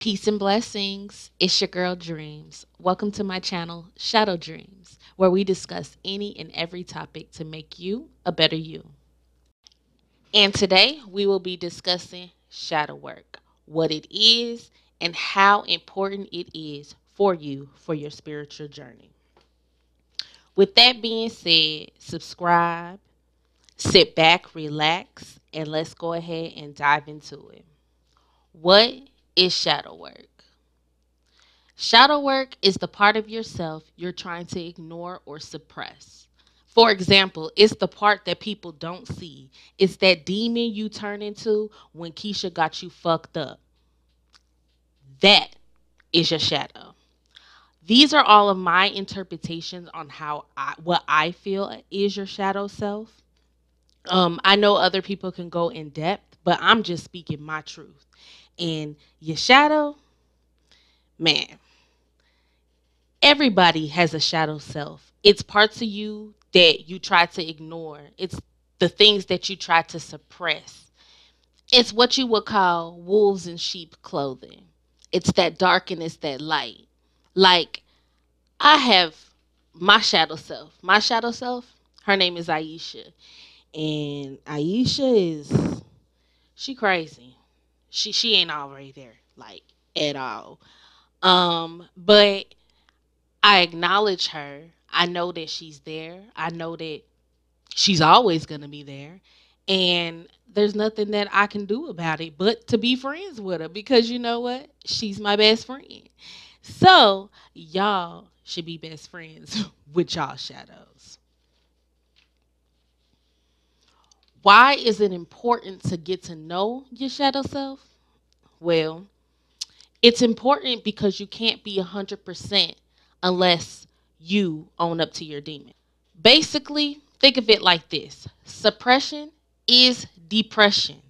Peace and blessings. It's your girl Dreams. Welcome to my channel, Shadow Dreams, where we discuss any and every topic to make you a better you. And today we will be discussing shadow work, what it is, and how important it is for you for your spiritual journey. With that being said, subscribe, sit back, relax, and let's go ahead and dive into it. What is shadow work. Shadow work is the part of yourself you're trying to ignore or suppress. For example, it's the part that people don't see. It's that demon you turn into when Keisha got you fucked up. That is your shadow. These are all of my interpretations on how I, what I feel is your shadow self. Um, I know other people can go in depth, but I'm just speaking my truth. And your shadow, man, everybody has a shadow self. It's parts of you that you try to ignore, it's the things that you try to suppress. It's what you would call wolves in sheep clothing. It's that dark and it's that light. Like, I have my shadow self. My shadow self, her name is Aisha. And Aisha is, she crazy she she ain't already there like at all. Um, but I acknowledge her. I know that she's there. I know that she's always gonna be there, and there's nothing that I can do about it but to be friends with her because you know what? She's my best friend. So y'all should be best friends with y'all shadows. Why is it important to get to know your shadow self? Well, it's important because you can't be 100% unless you own up to your demon. Basically, think of it like this suppression is depression.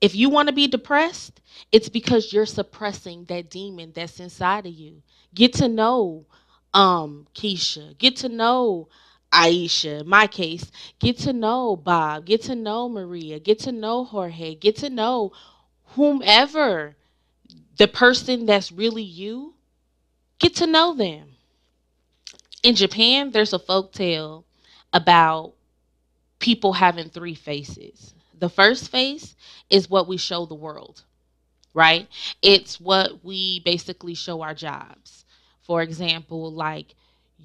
If you want to be depressed, it's because you're suppressing that demon that's inside of you. Get to know um Keisha, get to know Aisha, my case, get to know Bob, get to know Maria, get to know Jorge, get to know whomever the person that's really you, get to know them. In Japan, there's a folk tale about people having three faces. The first face is what we show the world, right? It's what we basically show our jobs. For example, like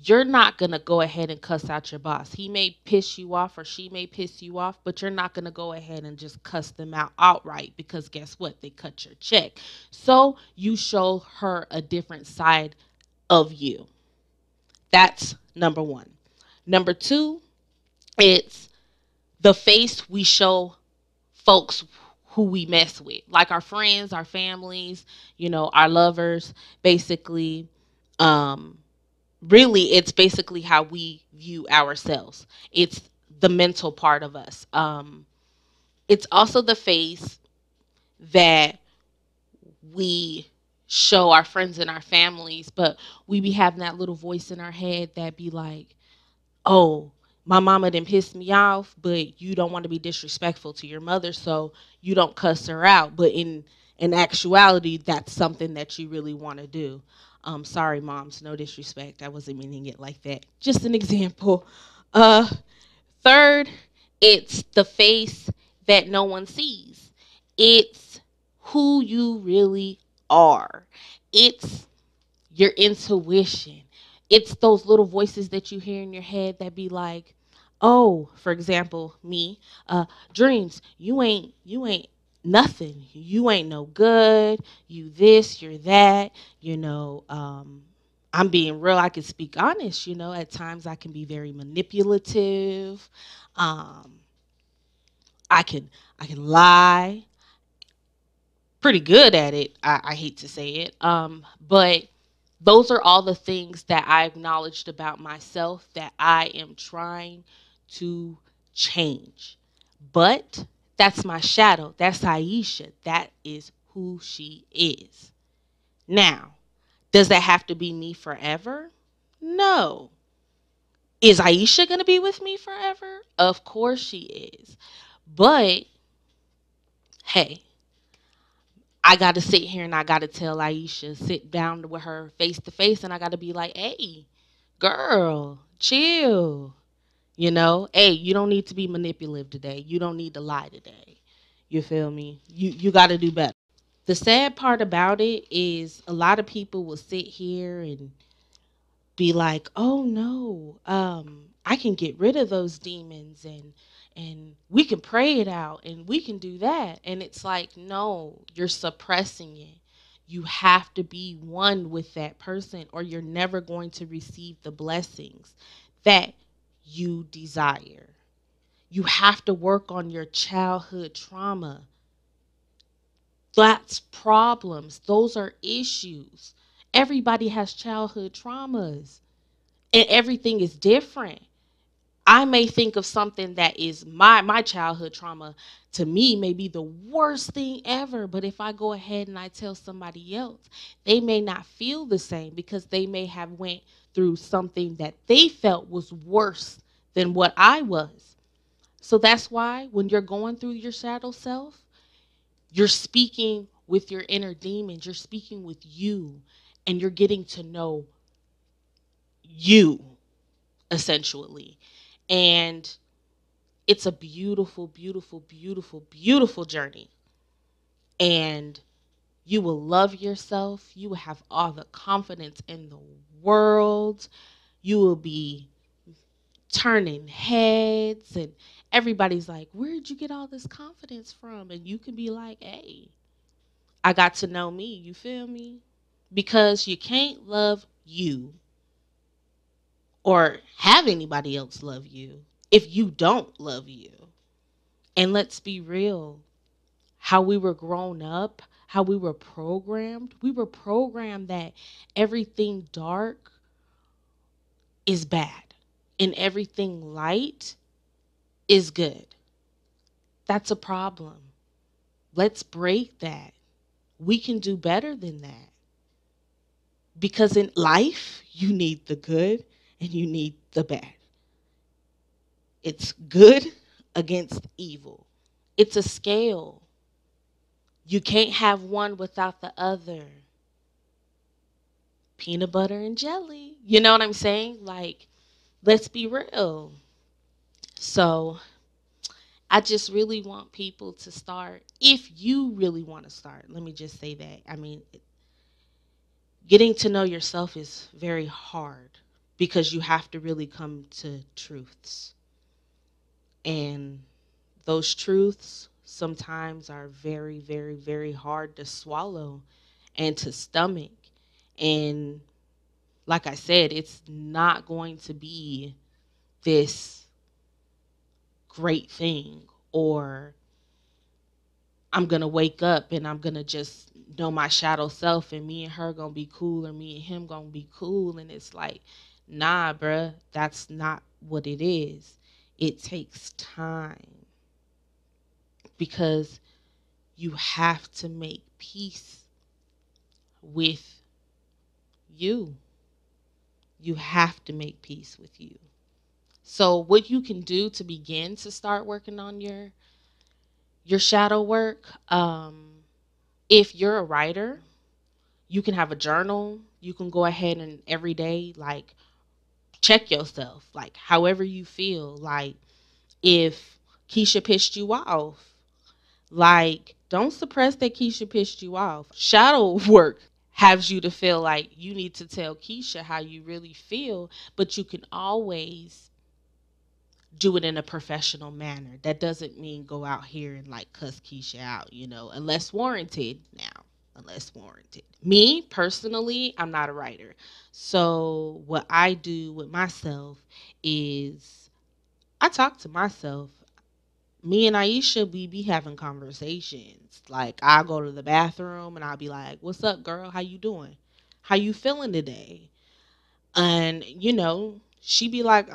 you're not going to go ahead and cuss out your boss. He may piss you off or she may piss you off, but you're not going to go ahead and just cuss them out outright because guess what? They cut your check. So you show her a different side of you. That's number one. Number two, it's the face we show folks who we mess with, like our friends, our families, you know, our lovers, basically. Um, really it's basically how we view ourselves. It's the mental part of us. Um it's also the face that we show our friends and our families but we be having that little voice in our head that be like oh my mama didn't piss me off but you don't want to be disrespectful to your mother so you don't cuss her out. But in in actuality that's something that you really want to do um, sorry, moms, no disrespect. I wasn't meaning it like that. Just an example. Uh, third, it's the face that no one sees. It's who you really are. It's your intuition. It's those little voices that you hear in your head that be like, "Oh, for example, me, uh, dreams. You ain't, you ain't nothing. You ain't no good. You this, you're that. You know, um, I'm being real. I can speak honest. You know, at times I can be very manipulative. Um, I can I can lie. Pretty good at it. I, I hate to say it. Um, but those are all the things that I acknowledged about myself that I am trying to change. But that's my shadow. That's Aisha. That is who she is. Now, does that have to be me forever? No. Is Aisha going to be with me forever? Of course she is. But hey, I got to sit here and I got to tell Aisha, sit down with her face to face, and I got to be like, hey, girl, chill. You know, hey, you don't need to be manipulative today. You don't need to lie today. You feel me? You you got to do better. The sad part about it is a lot of people will sit here and be like, "Oh no, um, I can get rid of those demons and and we can pray it out and we can do that." And it's like, "No, you're suppressing it. You have to be one with that person or you're never going to receive the blessings that you desire. You have to work on your childhood trauma that's problems. Those are issues. Everybody has childhood traumas, and everything is different. I may think of something that is my my childhood trauma to me may be the worst thing ever, but if I go ahead and I tell somebody else, they may not feel the same because they may have went through something that they felt was worse than what I was. So that's why when you're going through your shadow self, you're speaking with your inner demons, you're speaking with you, and you're getting to know you, essentially. And it's a beautiful, beautiful, beautiful, beautiful journey. And you will love yourself. You will have all the confidence in the world. You will be turning heads and everybody's like, Where'd you get all this confidence from? And you can be like, Hey, I got to know me. You feel me? Because you can't love you or have anybody else love you if you don't love you. And let's be real how we were grown up, how we were programmed. We were programmed that everything dark is bad and everything light is good. That's a problem. Let's break that. We can do better than that. Because in life, you need the good and you need the bad. It's good against evil. It's a scale. You can't have one without the other. Peanut butter and jelly. You know what I'm saying? Like, let's be real. So I just really want people to start, if you really want to start, let me just say that. I mean, getting to know yourself is very hard because you have to really come to truths. And those truths sometimes are very, very, very hard to swallow and to stomach. And like I said, it's not going to be this great thing or I'm gonna wake up and I'm gonna just know my shadow self and me and her gonna be cool or me and him gonna be cool. And it's like nah bruh that's not what it is. It takes time because you have to make peace with you you have to make peace with you so what you can do to begin to start working on your your shadow work, um, if you're a writer, you can have a journal. You can go ahead and every day like check yourself, like however you feel. Like if Keisha pissed you off, like don't suppress that Keisha pissed you off. Shadow work has you to feel like you need to tell Keisha how you really feel, but you can always do it in a professional manner. That doesn't mean go out here and like cuss Keisha out, you know, unless warranted now. Unless warranted. Me personally, I'm not a writer. So what I do with myself is I talk to myself. Me and Aisha, we be having conversations. Like I'll go to the bathroom and I'll be like, What's up, girl? How you doing? How you feeling today? And, you know, she be like,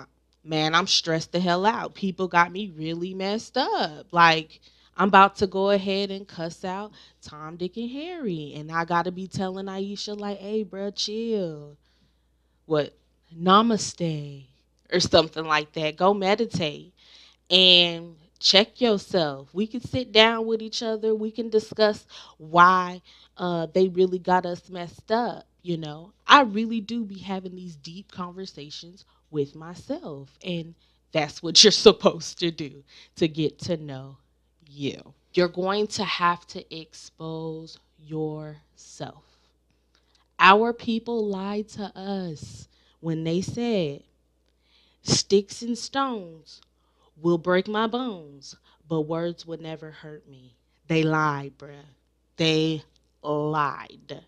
man, I'm stressed the hell out. People got me really messed up. Like, I'm about to go ahead and cuss out Tom, Dick, and Harry. And I got to be telling Aisha, like, hey, bro, chill. What? Namaste or something like that. Go meditate. And check yourself. We can sit down with each other. We can discuss why uh, they really got us messed up. You know, I really do be having these deep conversations with myself. And that's what you're supposed to do to get to know you. You're going to have to expose yourself. Our people lied to us when they said, Sticks and stones will break my bones, but words would never hurt me. They lied, bruh. They lied.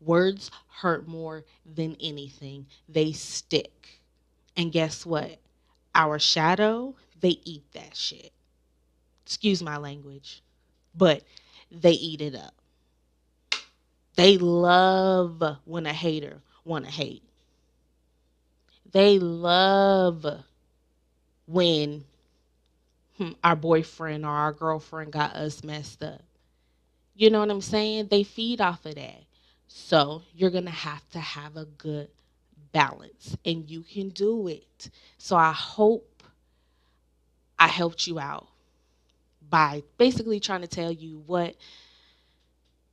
Words hurt more than anything, they stick. And guess what? Our shadow, they eat that shit. Excuse my language, but they eat it up. They love when a hater want to hate. They love when hmm, our boyfriend or our girlfriend got us messed up. You know what I'm saying? They feed off of that. So you're going to have to have a good balance, and you can do it. So I hope I helped you out by basically trying to tell you what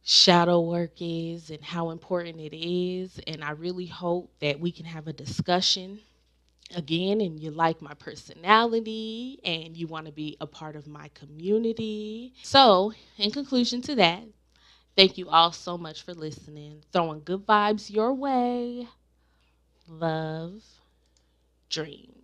shadow work is and how important it is. And I really hope that we can have a discussion again and you like my personality and you want to be a part of my community. So, in conclusion to that, thank you all so much for listening. Throwing good vibes your way. Love, dream.